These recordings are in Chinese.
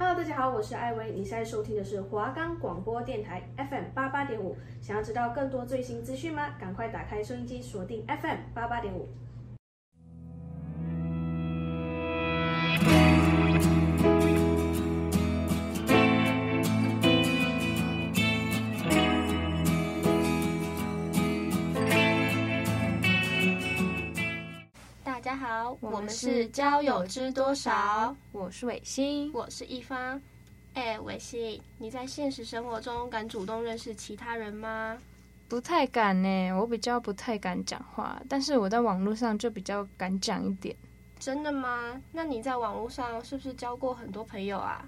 Hello，大家好，我是艾薇，你现在收听的是华冈广播电台 FM 八八点五。想要知道更多最新资讯吗？赶快打开收音机，锁定 FM 八八点五。我们是交友知多少？我是伟星，我是一方。哎，伟星，你在现实生活中敢主动认识其他人吗？不太敢呢，我比较不太敢讲话，但是我在网络上就比较敢讲一点。真的吗？那你在网络上是不是交过很多朋友啊？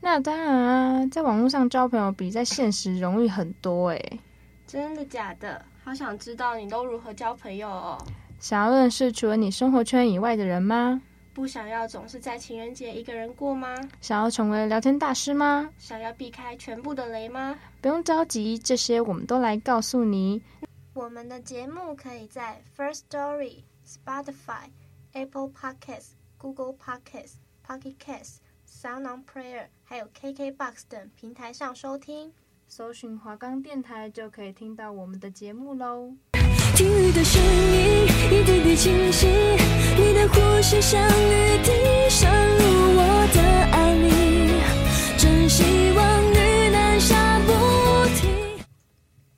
那当然啊，在网络上交朋友比在现实容易很多哎。真的假的？好想知道你都如何交朋友哦。想要认识除了你生活圈以外的人吗？不想要总是在情人节一个人过吗？想要成为聊天大师吗？想要避开全部的雷吗？不用着急，这些我们都来告诉你。我们的节目可以在 First Story、Spotify、Apple Podcasts、Google Podcasts、Pocket Casts、Sound On Player 还有 KKBox 等平台上收听。搜寻华冈电台就可以听到我们的节目喽。听雨的声音，一滴滴清晰。你的呼吸像雨滴，渗入我的爱里。真希望雨能下不停。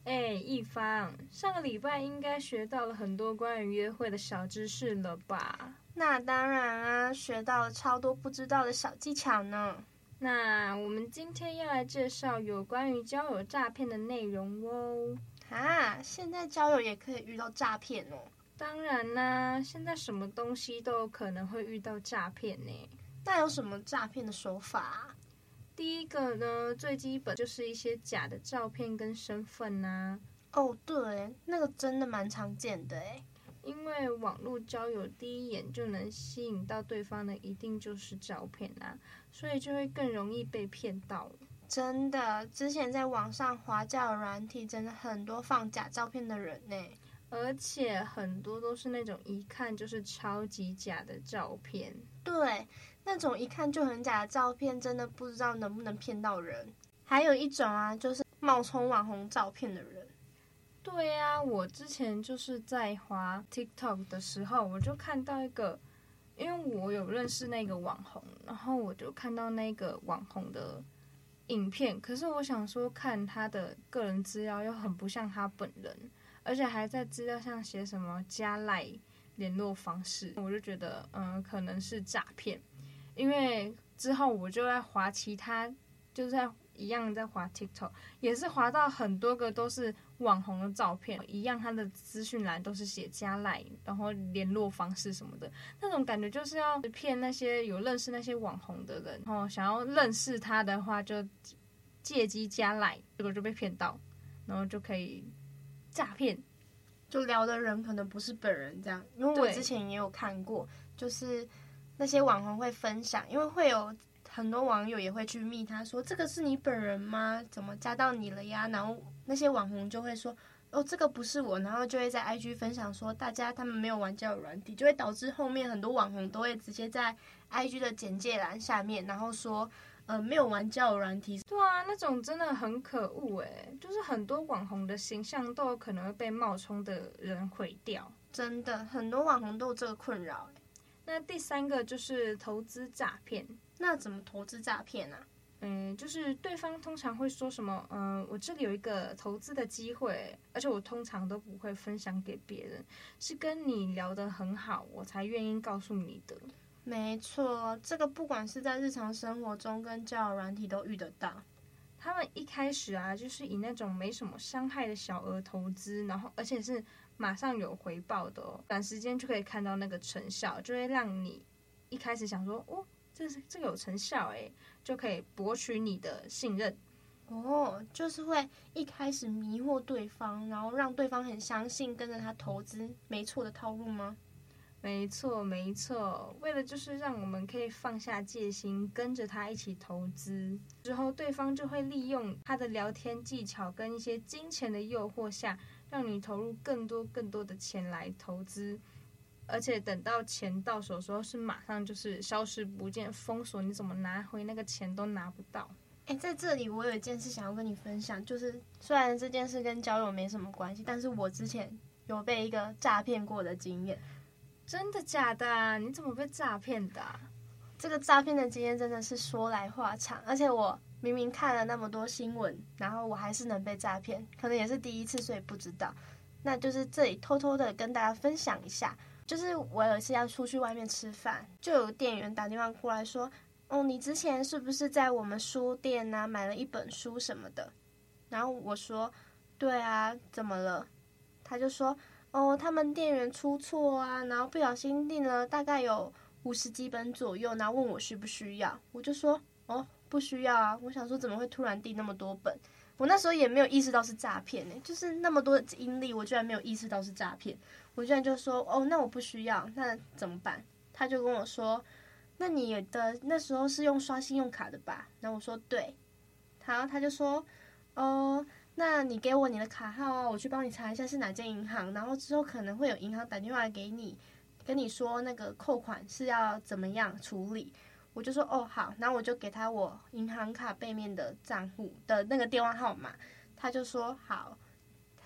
哎，一方，上个礼拜应该学到了很多关于约会的小知识了吧？那当然啊，学到了超多不知道的小技巧呢。那我们今天要来介绍有关于交友诈骗的内容哦。啊，现在交友也可以遇到诈骗哦。当然啦，现在什么东西都有可能会遇到诈骗呢。那有什么诈骗的手法？第一个呢，最基本就是一些假的照片跟身份呐。哦，对，那个真的蛮常见的诶。因为网络交友第一眼就能吸引到对方的，一定就是照片啊，所以就会更容易被骗到。真的，之前在网上滑交友软体，真的很多放假照片的人呢，而且很多都是那种一看就是超级假的照片。对，那种一看就很假的照片，真的不知道能不能骗到人。还有一种啊，就是冒充网红照片的人。对呀，我之前就是在滑 TikTok 的时候，我就看到一个，因为我有认识那个网红，然后我就看到那个网红的。影片，可是我想说，看他的个人资料又很不像他本人，而且还在资料上写什么加赖联络方式，我就觉得，嗯，可能是诈骗。因为之后我就在划其他，就是在一样在划 TikTok，也是划到很多个都是网红的照片，一样他的资讯栏都是写加赖，然后联络方式什么的，那种感觉就是要骗那些有认识那些网红的人，然后想要认识他的话就借机加赖，结果就被骗到，然后就可以诈骗，就聊的人可能不是本人这样，因为我之前也有看过，就是那些网红会分享，因为会有。很多网友也会去密他说，这个是你本人吗？怎么加到你了呀？然后那些网红就会说，哦，这个不是我，然后就会在 IG 分享说，大家他们没有玩交友软体，就会导致后面很多网红都会直接在 IG 的简介栏下面，然后说，呃，没有玩交友软体。对啊，那种真的很可恶哎，就是很多网红的形象都有可能会被冒充的人毁掉。真的，很多网红都有这个困扰。那第三个就是投资诈骗。那怎么投资诈骗呢？嗯，就是对方通常会说什么，嗯，我这里有一个投资的机会，而且我通常都不会分享给别人，是跟你聊得很好，我才愿意告诉你的。没错，这个不管是在日常生活中跟交友软体都遇得到。他们一开始啊，就是以那种没什么伤害的小额投资，然后而且是马上有回报的哦，短时间就可以看到那个成效，就会让你一开始想说，哦。这是这个有成效诶，就可以博取你的信任哦。就是会一开始迷惑对方，然后让对方很相信，跟着他投资，没错的套路吗？没错，没错。为了就是让我们可以放下戒心，跟着他一起投资，之后对方就会利用他的聊天技巧跟一些金钱的诱惑下，让你投入更多更多的钱来投资。而且等到钱到手的时候是马上就是消失不见，封锁，你怎么拿回那个钱都拿不到。哎，在这里我有一件事想要跟你分享，就是虽然这件事跟交友没什么关系，但是我之前有被一个诈骗过的经验。真的假的？你怎么被诈骗的？这个诈骗的经验真的是说来话长，而且我明明看了那么多新闻，然后我还是能被诈骗，可能也是第一次，所以不知道。那就是这里偷偷的跟大家分享一下，就是我有一次要出去外面吃饭，就有店员打电话过来说：“哦，你之前是不是在我们书店啊买了一本书什么的？”然后我说：“对啊，怎么了？”他就说：“哦，他们店员出错啊，然后不小心订了大概有。”五十几本左右，然后问我需不需要，我就说哦，不需要啊。我想说怎么会突然订那么多本？我那时候也没有意识到是诈骗呢，就是那么多的阴历，我居然没有意识到是诈骗。我居然就说哦，那我不需要，那怎么办？他就跟我说，那你的那时候是用刷信用卡的吧？然后我说对，然后他就说哦，那你给我你的卡号啊，我去帮你查一下是哪间银行，然后之后可能会有银行打电话给你。跟你说那个扣款是要怎么样处理，我就说哦好，然后我就给他我银行卡背面的账户的那个电话号码，他就说好。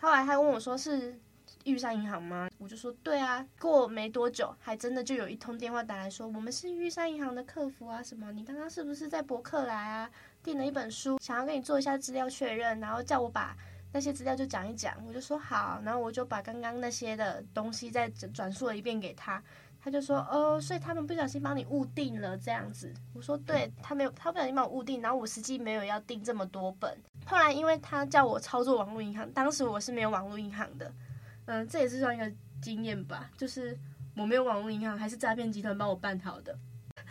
后来他问我说是玉山银行吗？我就说对啊。过没多久，还真的就有一通电话打来说我们是玉山银行的客服啊，什么你刚刚是不是在博客来啊订了一本书，想要跟你做一下资料确认，然后叫我把。那些资料就讲一讲，我就说好，然后我就把刚刚那些的东西再转述了一遍给他，他就说哦，所以他们不小心帮你误订了这样子。我说对，他没有，他不小心帮我误订，然后我实际没有要订这么多本。后来因为他叫我操作网络银行，当时我是没有网络银行的，嗯，这也是算一个经验吧，就是我没有网络银行，还是诈骗集团帮我办好的。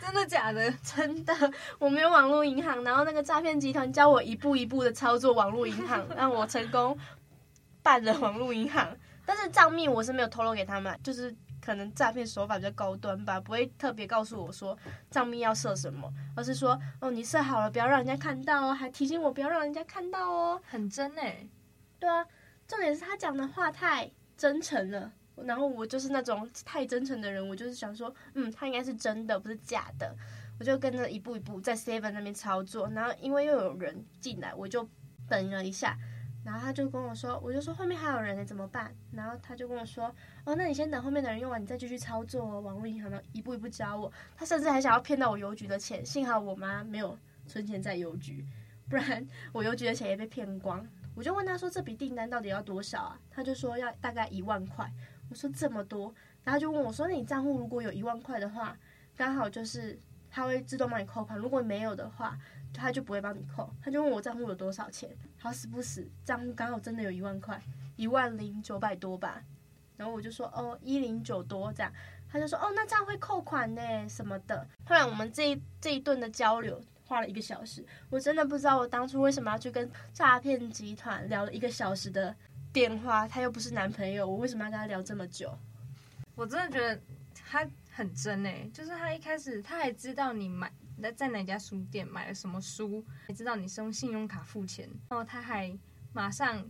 真的假的？真的，我没有网络银行，然后那个诈骗集团教我一步一步的操作网络银行，让我成功办了网络银行。但是账密我是没有透露给他们，就是可能诈骗手法比较高端吧，不会特别告诉我说账密要设什么，而是说哦，你设好了，不要让人家看到哦，还提醒我不要让人家看到哦，很真诶。对啊，重点是他讲的话太真诚了。然后我就是那种太真诚的人，我就是想说，嗯，他应该是真的，不是假的。我就跟着一步一步在 Seven 那边操作。然后因为又有人进来，我就等了一下。然后他就跟我说，我就说后面还有人呢，怎么办？然后他就跟我说，哦，那你先等后面的人用完，你再继续操作哦。网络银行呢，一步一步教我。他甚至还想要骗到我邮局的钱，幸好我妈没有存钱在邮局，不然我邮局的钱也被骗光。我就问他说，这笔订单到底要多少啊？他就说要大概一万块。我说这么多，然后就问我说：“那你账户如果有一万块的话，刚好就是他会自动帮你扣款；如果没有的话，他就不会帮你扣。”他就问我账户有多少钱，好死不死，账户刚好真的有一万块，一万零九百多吧。然后我就说：“哦，一零九多这样。”他就说：“哦，那这样会扣款呢什么的。”后来我们这一这一顿的交流花了一个小时，我真的不知道我当初为什么要去跟诈骗集团聊了一个小时的。电话，他又不是男朋友，我为什么要跟他聊这么久？我真的觉得他很真诶，就是他一开始他还知道你买在在哪家书店买了什么书，还知道你是用信用卡付钱，然后他还马上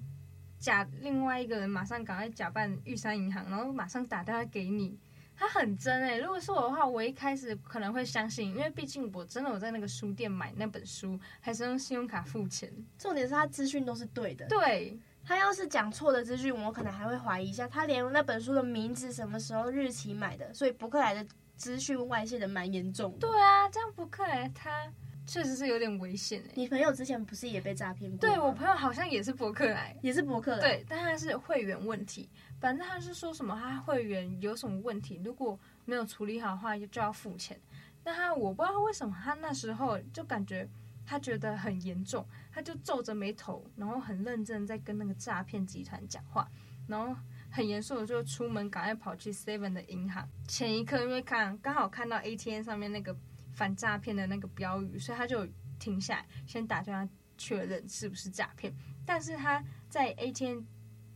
假另外一个人马上赶快假扮玉山银行，然后马上打电话给你，他很真诶。如果是我的话，我一开始可能会相信，因为毕竟我真的有在那个书店买那本书，还是用信用卡付钱。重点是他资讯都是对的，对。他要是讲错的资讯，我可能还会怀疑一下。他连那本书的名字、什么时候、日期买的，所以博客来的资讯外泄的蛮严重的。对啊，这样博客来他确实是有点危险诶。你朋友之前不是也被诈骗过？对，我朋友好像也是博客来，也是博客来。对，但他是会员问题。反正他是说什么，他会员有什么问题，如果没有处理好的话，就要付钱。但他我不知道为什么，他那时候就感觉。他觉得很严重，他就皱着眉头，然后很认真在跟那个诈骗集团讲话，然后很严肃的就出门，赶快跑去 Seven 的银行。前一刻因为看刚好看到 ATM 上面那个反诈骗的那个标语，所以他就停下来，先打电话确认是不是诈骗。但是他在 ATM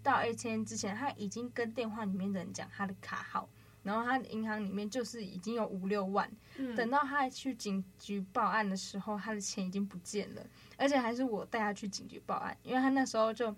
到 ATM 之前，他已经跟电话里面的人讲他的卡号。然后他的银行里面就是已经有五六万，嗯，等到他去警局报案的时候，他的钱已经不见了，而且还是我带他去警局报案，因为他那时候就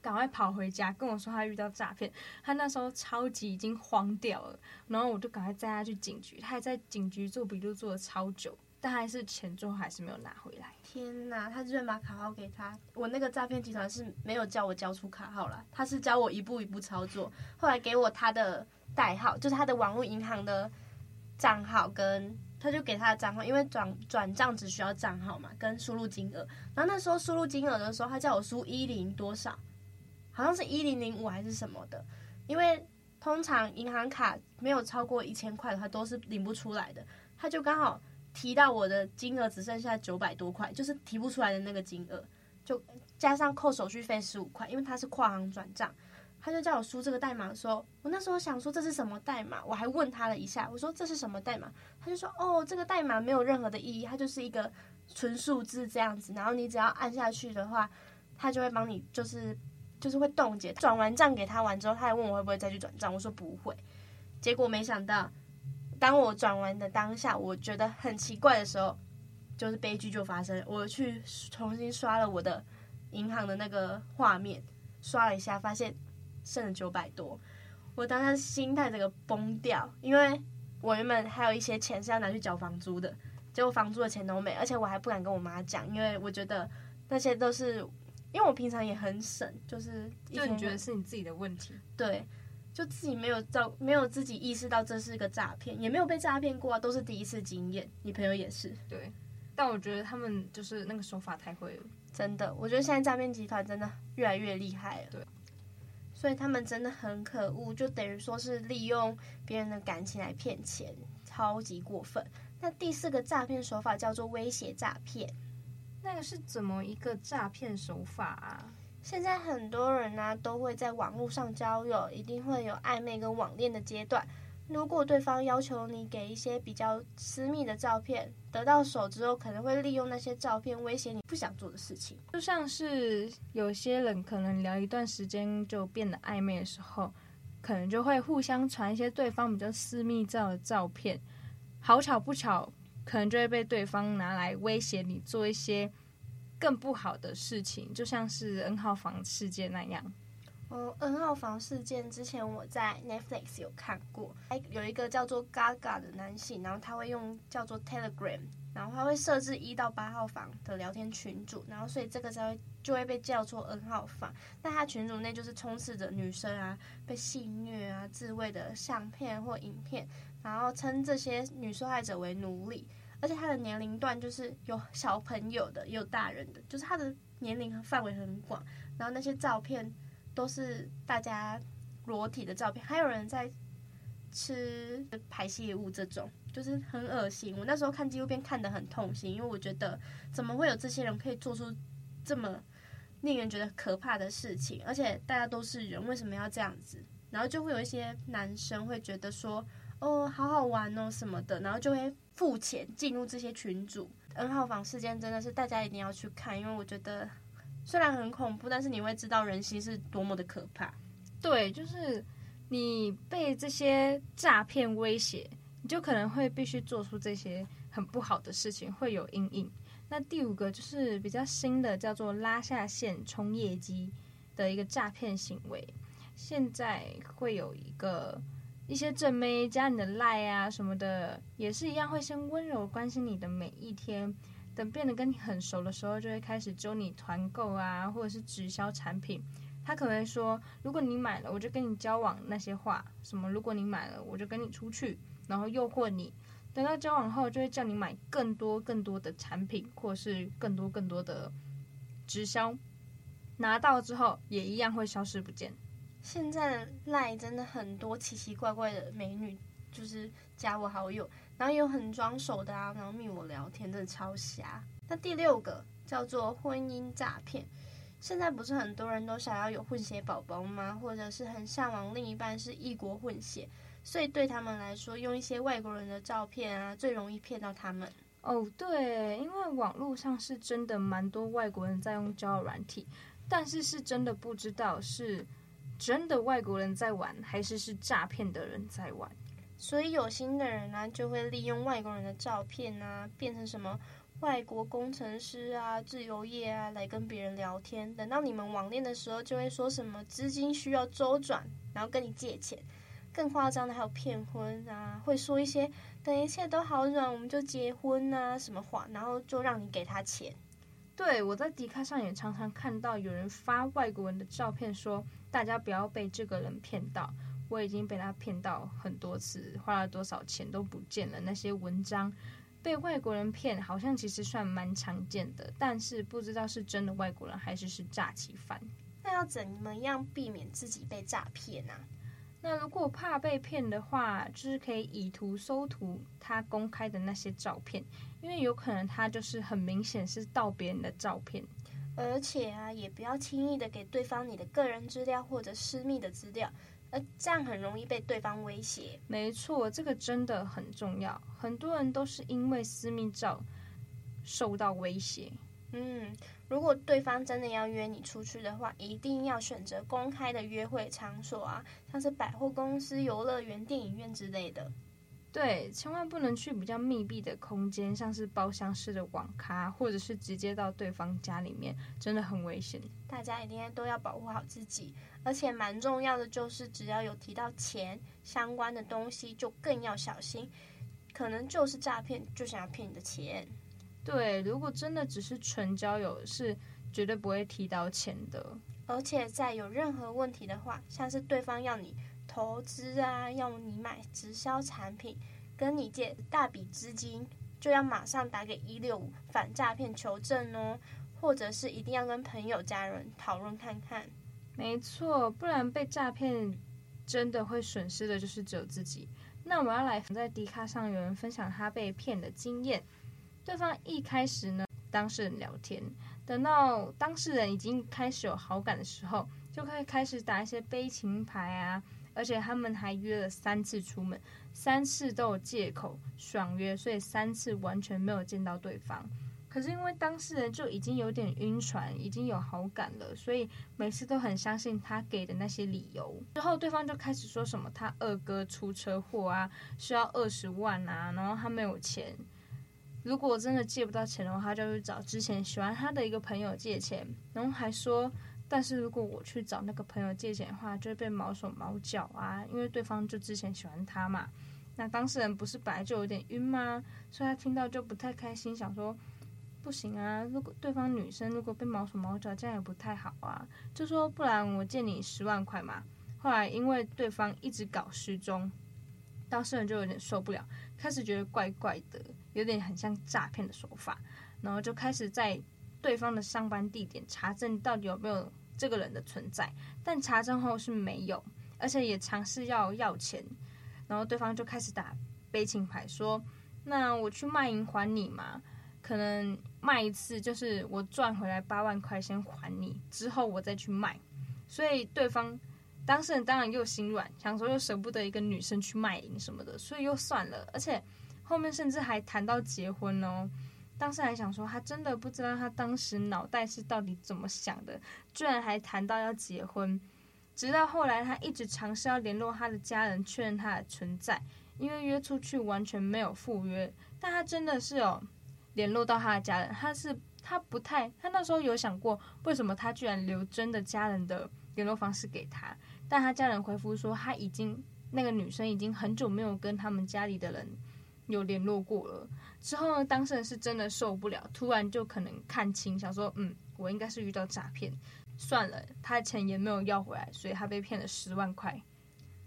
赶快跑回家跟我说他遇到诈骗，他那时候超级已经慌掉了，然后我就赶快带他去警局，他还在警局做笔录做了超久，但还是钱最后还是没有拿回来。天哪，他居然把卡号给他，我那个诈骗集团是没有叫我交出卡号了，他是教我一步一步操作，后来给我他的代号，就是他的网络银行的账号跟。他就给他的账号，因为转转账只需要账号嘛，跟输入金额。然后那时候输入金额的时候，他叫我输一零多少，好像是一零零五还是什么的。因为通常银行卡没有超过一千块的话，都是领不出来的。他就刚好提到我的金额只剩下九百多块，就是提不出来的那个金额，就加上扣手续费十五块，因为他是跨行转账。他就叫我输这个代码的时候，我那时候想说这是什么代码，我还问他了一下，我说这是什么代码？他就说哦，这个代码没有任何的意义，它就是一个纯数字这样子，然后你只要按下去的话，他就会帮你就是就是会冻结。转完账给他完之后，他还问我会不会再去转账，我说不会。结果没想到，当我转完的当下，我觉得很奇怪的时候，就是悲剧就发生。我去重新刷了我的银行的那个画面，刷了一下，发现。剩了九百多，我当时心态这个崩掉，因为我原本还有一些钱是要拿去缴房租的，结果房租的钱都没，而且我还不敢跟我妈讲，因为我觉得那些都是，因为我平常也很省，就是就你觉得是你自己的问题，对，就自己没有照，没有自己意识到这是个诈骗，也没有被诈骗过啊，都是第一次经验，你朋友也是，对，但我觉得他们就是那个手法太会了，真的，我觉得现在诈骗集团真的越来越厉害了，对。所以他们真的很可恶，就等于说是利用别人的感情来骗钱，超级过分。那第四个诈骗手法叫做威胁诈骗，那个是怎么一个诈骗手法啊？现在很多人呢、都会在网络上交友，一定会有暧昧跟网恋的阶段。如果对方要求你给一些比较私密的照片，得到手之后，可能会利用那些照片威胁你不想做的事情。就像是有些人可能聊一段时间就变得暧昧的时候，可能就会互相传一些对方比较私密照的照片。好巧不巧，可能就会被对方拿来威胁你做一些更不好的事情，就像是 N 号房事件那样。哦，N 号房事件之前我在 Netflix 有看过，还有一个叫做 Gaga 的男性，然后他会用叫做 Telegram，然后他会设置一到八号房的聊天群组，然后所以这个才会就会被叫做 N 号房。那他群组内就是充斥着女生啊被性虐啊自慰的相片或影片，然后称这些女受害者为奴隶，而且他的年龄段就是有小朋友的，也有大人的，就是他的年龄范围很广，然后那些照片。都是大家裸体的照片，还有人在吃排泄物，这种就是很恶心。我那时候看纪录片看得很痛心，因为我觉得怎么会有这些人可以做出这么令人觉得可怕的事情？而且大家都是人，为什么要这样子？然后就会有一些男生会觉得说：“哦，好好玩哦什么的”，然后就会付钱进入这些群组。N 号房事件真的是大家一定要去看，因为我觉得。虽然很恐怖，但是你会知道人心是多么的可怕。对，就是你被这些诈骗威胁，你就可能会必须做出这些很不好的事情，会有阴影。那第五个就是比较新的，叫做拉下线冲业绩的一个诈骗行为。现在会有一个一些正妹加你的赖啊什么的，也是一样，会先温柔关心你的每一天。等变得跟你很熟的时候，就会开始揪你团购啊，或者是直销产品。他可能会说，如果你买了，我就跟你交往那些话，什么如果你买了，我就跟你出去，然后诱惑你。等到交往后，就会叫你买更多更多的产品，或者是更多更多的直销。拿到之后，也一样会消失不见。现在的赖真的很多奇奇怪怪的美女，就是加我好友。然后有很装熟的啊，然后密我聊天，真的超瞎。那第六个叫做婚姻诈骗。现在不是很多人都想要有混血宝宝吗？或者是很向往另一半是异国混血，所以对他们来说，用一些外国人的照片啊，最容易骗到他们。哦，对，因为网络上是真的蛮多外国人在用交友软体，但是是真的不知道是真的外国人在玩，还是是诈骗的人在玩。所以有心的人呢、啊，就会利用外国人的照片啊，变成什么外国工程师啊、自由业啊来跟别人聊天。等到你们网恋的时候，就会说什么资金需要周转，然后跟你借钱。更夸张的还有骗婚啊，会说一些等一切都好转我们就结婚啊什么话，然后就让你给他钱。对，我在迪卡上也常常看到有人发外国人的照片说，说大家不要被这个人骗到。我已经被他骗到很多次，花了多少钱都不见了。那些文章被外国人骗，好像其实算蛮常见的，但是不知道是真的外国人还是是诈欺犯。那要怎么样避免自己被诈骗呢？那如果怕被骗的话，就是可以以图搜图他公开的那些照片，因为有可能他就是很明显是盗别人的照片。而且啊，也不要轻易的给对方你的个人资料或者私密的资料。而这样很容易被对方威胁。没错，这个真的很重要。很多人都是因为私密照受到威胁。嗯，如果对方真的要约你出去的话，一定要选择公开的约会场所啊，像是百货公司、游乐园、电影院之类的。对，千万不能去比较密闭的空间，像是包厢式的网咖，或者是直接到对方家里面，真的很危险。大家一定都要保护好自己，而且蛮重要的就是，只要有提到钱相关的东西，就更要小心，可能就是诈骗，就想要骗你的钱。对，如果真的只是纯交友，是绝对不会提到钱的。而且在有任何问题的话，像是对方要你。投资啊，要你买直销产品，跟你借大笔资金，就要马上打给一六五反诈骗求证哦，或者是一定要跟朋友、家人讨论看看。没错，不然被诈骗真的会损失的就是只有自己。那我要来在迪卡上有人分享他被骗的经验，对方一开始呢，当事人聊天，等到当事人已经开始有好感的时候，就可以开始打一些悲情牌啊。而且他们还约了三次出门，三次都有借口爽约，所以三次完全没有见到对方。可是因为当事人就已经有点晕船，已经有好感了，所以每次都很相信他给的那些理由。之后对方就开始说什么他二哥出车祸啊，需要二十万啊，然后他没有钱。如果真的借不到钱的话，他就去找之前喜欢他的一个朋友借钱，然后还说。但是如果我去找那个朋友借钱的话，就会被毛手毛脚啊，因为对方就之前喜欢他嘛。那当事人不是本来就有点晕吗？所以他听到就不太开心，想说不行啊，如果对方女生如果被毛手毛脚，这样也不太好啊。就说不然我借你十万块嘛。后来因为对方一直搞失踪，当事人就有点受不了，开始觉得怪怪的，有点很像诈骗的手法，然后就开始在对方的上班地点查证到底有没有。这个人的存在，但查证后是没有，而且也尝试要要钱，然后对方就开始打悲情牌，说：“那我去卖淫还你嘛？可能卖一次就是我赚回来八万块先还你，之后我再去卖。”所以对方当事人当然又心软，想说又舍不得一个女生去卖淫什么的，所以又算了，而且后面甚至还谈到结婚哦。当时还想说，他真的不知道他当时脑袋是到底怎么想的，居然还谈到要结婚。直到后来，他一直尝试要联络他的家人，确认他的存在，因为约出去完全没有赴约。但他真的是有联络到他的家人，他是他不太，他那时候有想过，为什么他居然留真的家人的联络方式给他？但他家人回复说，他已经那个女生已经很久没有跟他们家里的人有联络过了。之后呢，当事人是真的受不了，突然就可能看清，想说，嗯，我应该是遇到诈骗，算了，他的钱也没有要回来，所以他被骗了十万块。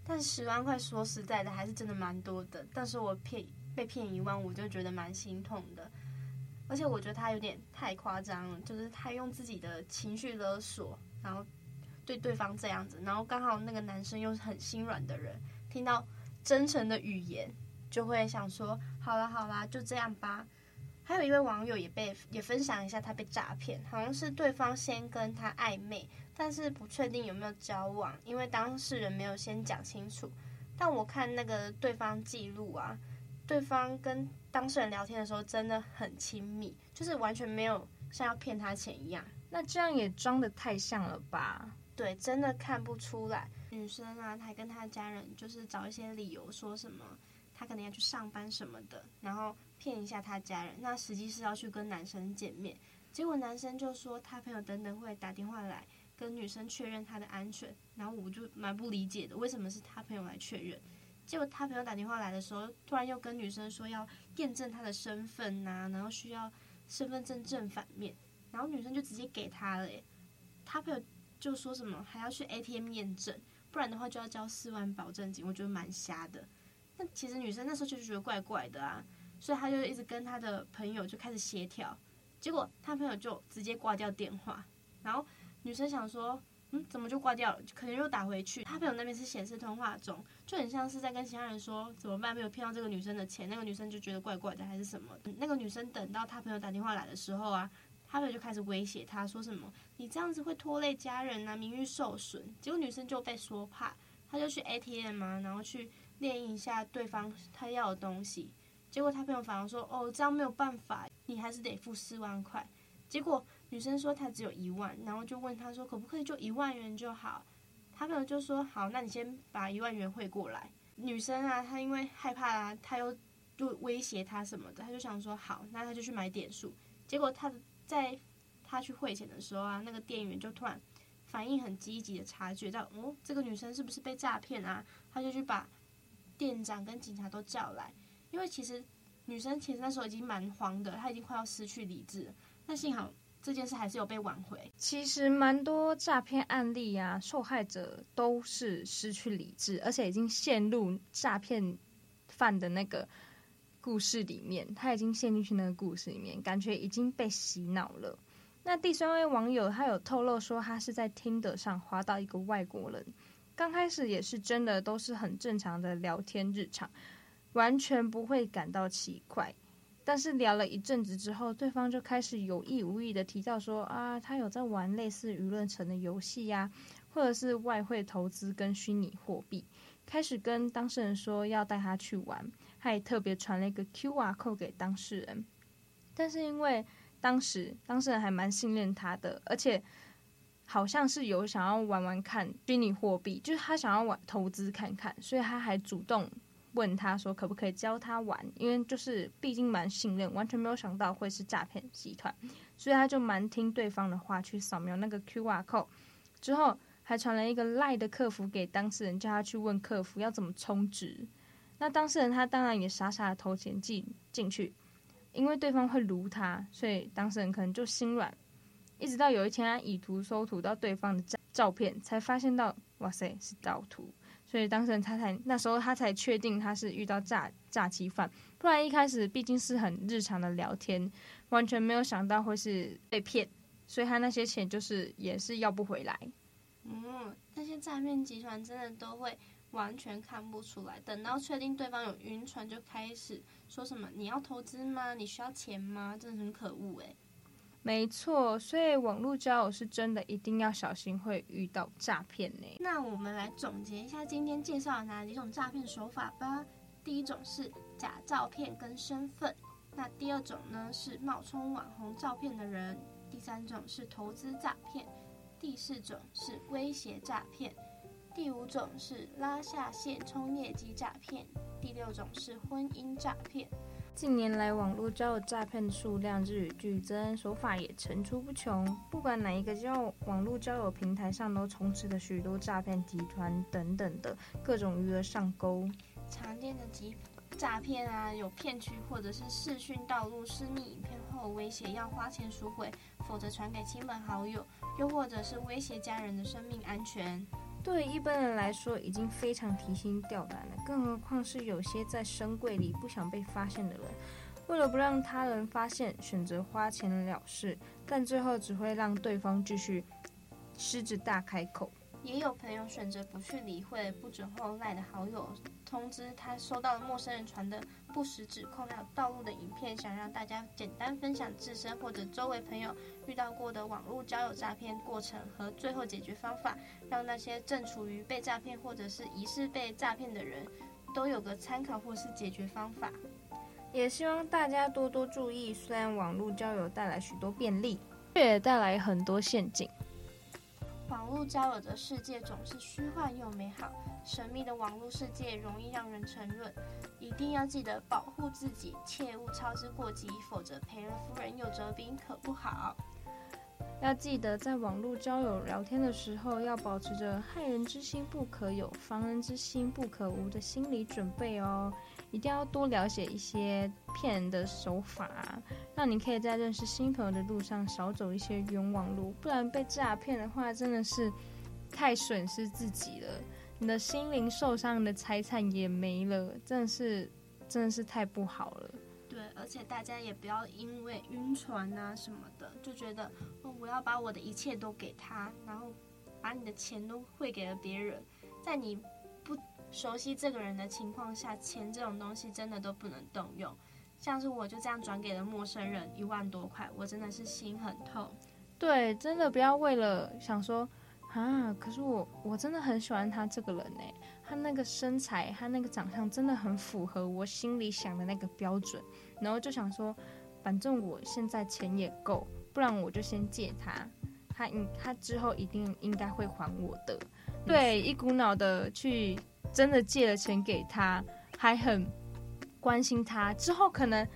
但十万块说实在的，还是真的蛮多的。但是我骗被骗一万，我就觉得蛮心痛的。而且我觉得他有点太夸张了，就是他用自己的情绪勒索，然后对对方这样子，然后刚好那个男生又是很心软的人，听到真诚的语言。就会想说，好啦好啦，就这样吧。还有一位网友也被也分享一下，他被诈骗，好像是对方先跟他暧昧，但是不确定有没有交往，因为当事人没有先讲清楚。但我看那个对方记录啊，对方跟当事人聊天的时候真的很亲密，就是完全没有像要骗他钱一样。那这样也装的太像了吧？对，真的看不出来。女生啊，她跟她家人就是找一些理由说什么。他可能要去上班什么的，然后骗一下他家人。那实际是要去跟男生见面，结果男生就说他朋友等等会打电话来跟女生确认他的安全。然后我就蛮不理解的，为什么是他朋友来确认？结果他朋友打电话来的时候，突然又跟女生说要验证他的身份呐、然后需要身份证正反面，然后女生就直接给他了。他朋友就说什么还要去 ATM 验证，不然的话就要交四万保证金，我觉得蛮瞎的。那其实女生那时候就觉得怪怪的啊，所以她就一直跟她的朋友就开始协调，结果她朋友就直接挂掉电话，然后女生想说。嗯，怎么就挂掉了？可能又打回去。她朋友那边是显示通话中，就很像是在跟其他人说怎么办，没有骗到这个女生的钱。那个女生就觉得怪怪的，还是什么？那个女生等到她朋友打电话来的时候啊，他朋友就开始威胁他说什么：“你这样子会拖累家人啊，名誉受损。”结果女生就被说怕，她就去 ATM 啊，然后去建议一下对方他要的东西。结果他朋友反而说：“哦，这样没有办法，你还是得付四万块。”结果。女生说她只有一万，然后就问他说可不可以就一万元就好？他朋友就说好，那你先把一万元汇过来。女生啊，她因为害怕啊，她又就威胁他什么的，她就想说好，那她就去买点数。结果她在她去汇钱的时候啊，那个店员就突然反应很积极的察觉到，哦，这个女生是不是被诈骗啊？他就去把店长跟警察都叫来，因为其实女生其实那时候已经蛮慌的，她已经快要失去理智。那幸好。这件事还是有被挽回。其实蛮多诈骗案例啊，受害者都是失去理智，而且已经陷入诈骗犯的那个故事里面。他已经陷进去那个故事里面，感觉已经被洗脑了。那第三位网友他有透露说，他是在 Tinder 上滑到一个外国人，刚开始也是真的都是很正常的聊天日常，完全不会感到奇怪。但是聊了一阵子之后，对方就开始有意无意的提到说啊，他有在玩类似娱乐城的游戏呀，或者是外汇投资跟虚拟货币，开始跟当事人说要带他去玩，他也特别传了一个 QR code 给当事人。但是因为当时当事人还蛮信任他的，而且好像是有想要玩玩看虚拟货币，就是他想要玩投资看看，所以他还主动。问他说可不可以教他玩，因为就是毕竟蛮信任，完全没有想到会是诈骗集团，所以他就蛮听对方的话去扫描那个 QR code，之后还传了一个赖的客服给当事人，叫他去问客服要怎么充值。那当事人他当然也傻傻的投钱进进去，因为对方会撸他，所以当事人可能就心软。一直到有一天他以图搜图到对方的照照片，才发现到哇塞是盗图。所以当事人他才那时候他才确定他是遇到诈诈欺犯，不然一开始毕竟是很日常的聊天，完全没有想到会是被骗，所以他那些钱就是也是要不回来。嗯，那些诈骗集团真的都会完全看不出来，等到确定对方有晕船就开始说什么你要投资吗？你需要钱吗？真的很可恶诶。没错，所以网络交友是真的一定要小心，会遇到诈骗呢。那我们来总结一下今天介绍的哪几种诈骗手法吧。第一种是假照片跟身份，那第二种呢是冒充网红照片的人，第三种是投资诈骗，第四种是威胁诈骗，第五种是拉下线冲业绩诈骗，第六种是婚姻诈骗。近年来，网络交友诈骗数量日与剧增，手法也层出不穷。不管哪一个交网络交友平台上，都充斥着许多诈骗集团等等的各种余额上钩。常见的集诈骗啊，有骗取或者是视讯盗录私密影片后，威胁要花钱赎回，否则传给亲朋好友，又或者是威胁家人的生命安全。对一般人来说，已经非常提心吊胆了，更何况是有些在深柜里不想被发现的人，为了不让他人发现，选择花钱了事，但最后只会让对方继续狮子大开口。也有朋友选择不去理会，不久后赖的好友通知他收到了陌生人传的不实指控还有盗录的影片，想让大家简单分享自身或者周围朋友遇到过的网络交友诈骗过程和最后解决方法，让那些正处于被诈骗或者是疑似被诈骗的人都有个参考或是解决方法。也希望大家多多注意，虽然网络交友带来许多便利，却也带来很多陷阱。网络交友的世界总是虚幻又美好，神秘的网络世界容易让人沉沦。一定要记得保护自己，切勿操之过急，否则赔了夫人又折兵，可不好。要记得在网络交友聊天的时候，要保持着害人之心不可有，防人之心不可无的心理准备哦。一定要多了解一些骗人的手法，让你可以在认识新朋友的路上少走一些冤枉路。不然被诈骗的话，真的是太损失自己了，你的心灵受伤，的财产也没了，真的是真的是太不好了。对，而且大家也不要因为晕船啊什么的，就觉得哦，我要把我的一切都给他，然后把你的钱都汇给了别人，在你熟悉这个人的情况下，钱这种东西真的都不能动用。像是我就这样转给了陌生人一万多块，我真的是心很痛。对，真的不要为了想说啊，可是我我真的很喜欢他这个人呢。他那个身材，他那个长相真的很符合我心里想的那个标准，然后就想说，反正我现在钱也够，不然我就先借他，他应他之后一定应该会还我的。对，一股脑的去真的借了钱给他，还很关心他，之后可能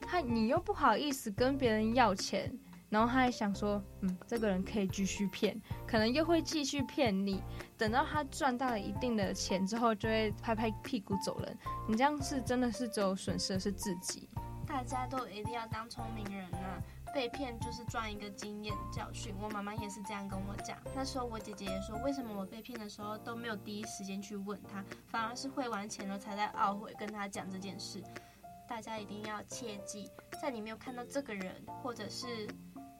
他你又不好意思跟别人要钱。然后他还想说，嗯，这个人可以继续骗，可能又会继续骗你。等到他赚到了一定的钱之后，就会拍拍屁股走人。你这样是真的是只有损失的是自己。大家都一定要当聪明人啊！被骗就是赚一个经验教训。我妈妈也是这样跟我讲。那时候我姐姐也说，为什么我被骗的时候都没有第一时间去问他，反而是汇完钱了才在懊悔跟他讲这件事。大家一定要切记，在你没有看到这个人，或者是。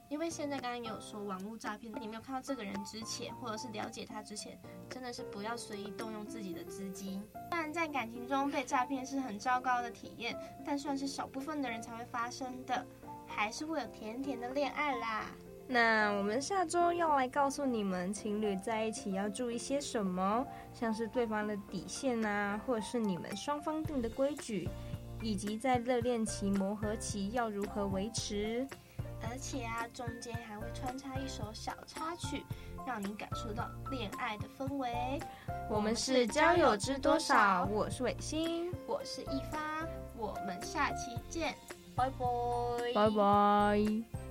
因为现在刚刚也有说网络诈骗，你没有看到这个人之前，或者是了解他之前，真的是不要随意动用自己的资金。虽然在感情中被诈骗是很糟糕的体验，但算是少部分的人才会发生的，还是会有甜甜的恋爱啦。那我们下周要来告诉你们，情侣在一起要注意些什么，像是对方的底线啊，或者是你们双方定的规矩，以及在热恋期、磨合期要如何维持。而且啊，中间还会穿插一首小插曲，让你感受到恋爱的氛围。我们是交友知多少？我是伟星，我是一发，我们下期见，拜拜，拜拜。